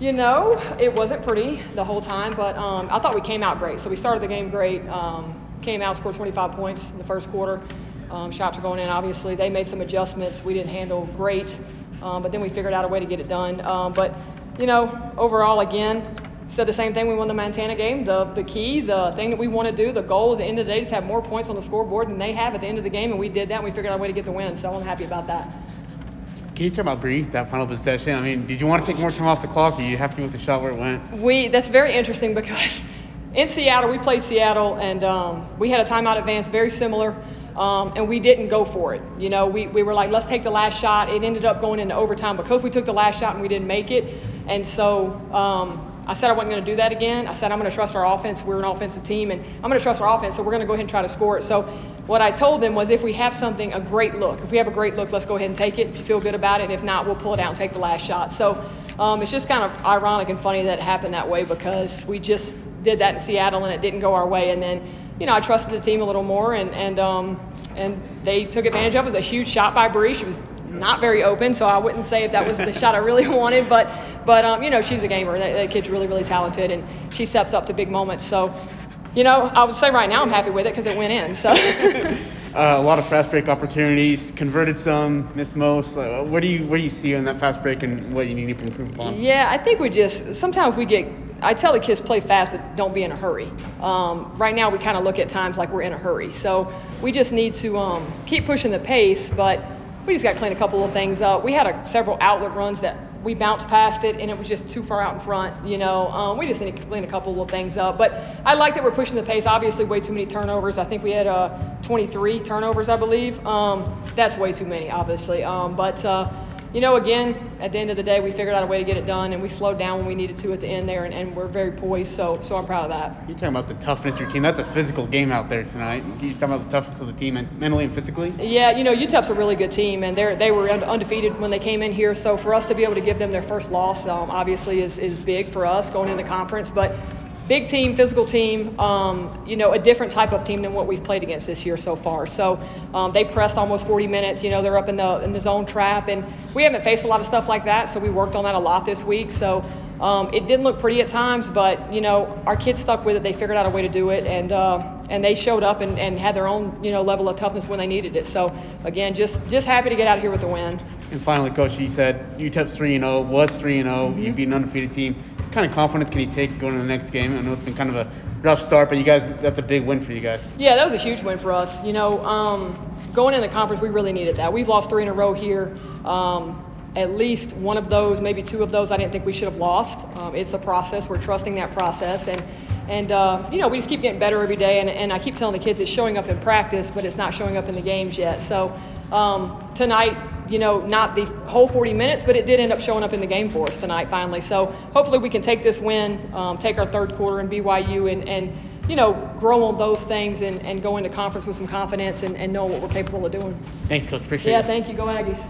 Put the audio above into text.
You know, it wasn't pretty the whole time, but um, I thought we came out great. So we started the game great. Um, came out, scored 25 points in the first quarter. Um, shots were going in, obviously. They made some adjustments. We didn't handle great, um, but then we figured out a way to get it done. Um, but, you know, overall, again, said the same thing. We won the Montana game. The the key, the thing that we want to do, the goal at the end of the day is to have more points on the scoreboard than they have at the end of the game, and we did that. and We figured out a way to get the win, so I'm happy about that. Can you talk about Bree, that final possession? I mean, did you want to take more time off the clock? Are you happy with the shot where it went? We that's very interesting because in Seattle we played Seattle and um, we had a timeout advance very similar. Um, and we didn't go for it. You know, we, we were like, let's take the last shot. It ended up going into overtime because we took the last shot and we didn't make it. And so um, I said I wasn't going to do that again. I said I'm going to trust our offense. We're an offensive team, and I'm going to trust our offense. So we're going to go ahead and try to score it. So what I told them was if we have something, a great look. If we have a great look, let's go ahead and take it. If you feel good about it, and if not, we'll pull it out and take the last shot. So um, it's just kind of ironic and funny that it happened that way because we just did that in Seattle and it didn't go our way. And then, you know, I trusted the team a little more, and and um, and they took advantage of it. It was a huge shot by Bree. She was not very open, so I wouldn't say if that was the shot I really wanted, but but um, you know she's a gamer. That, that kid's really really talented, and she steps up to big moments. So, you know, I would say right now I'm happy with it because it went in. So. Uh, a lot of fast break opportunities, converted some, missed most. Uh, what do you what do you see in that fast break and what you need to improve upon? Yeah, I think we just sometimes we get. I tell the kids play fast, but don't be in a hurry. Um, right now we kind of look at times like we're in a hurry, so we just need to um, keep pushing the pace, but we just got to clean a couple of things up. We had a, several outlet runs that we bounced past it and it was just too far out in front. You know, um, we just need to clean a couple of things up. But I like that we're pushing the pace. Obviously, way too many turnovers. I think we had uh, 23 turnovers, I believe. Um, that's way too many, obviously. Um, but uh, you know, again, at the end of the day, we figured out a way to get it done, and we slowed down when we needed to at the end there, and, and we're very poised. So, so I'm proud of that. You're talking about the toughness of your team. That's a physical game out there tonight. You're talking about the toughness of the team, and mentally and physically. Yeah, you know, UTEP's a really good team, and they they were undefeated when they came in here. So for us to be able to give them their first loss, um, obviously, is is big for us going into conference. But big team, physical team, um, you know, a different type of team than what we've played against this year so far. So um, they pressed almost 40 minutes. You know, they're up in the in the zone trap, and we haven't faced a lot of stuff like that. So we worked on that a lot this week. So um, it didn't look pretty at times, but you know, our kids stuck with it. They figured out a way to do it, and uh, and they showed up and, and had their own you know level of toughness when they needed it. So again, just just happy to get out of here with the win. And finally, coach, you said UTEP's 3 0, was 3 0. Mm-hmm. You beat an undefeated team. Kind of confidence can you take going into the next game? I know it's been kind of a rough start, but you guys, that's a big win for you guys. Yeah, that was a huge win for us. You know, um, going in the conference, we really needed that. We've lost three in a row here. Um, at least one of those, maybe two of those, I didn't think we should have lost. Um, it's a process. We're trusting that process, and and uh, you know we just keep getting better every day. And, and I keep telling the kids it's showing up in practice, but it's not showing up in the games yet. So um, tonight, you know, not the whole 40 minutes, but it did end up showing up in the game for us tonight finally. So hopefully we can take this win, um, take our third quarter in BYU, and and you know grow on those things and, and go into conference with some confidence and, and know what we're capable of doing. Thanks, coach. Appreciate it. Yeah, thank you. Go Aggies.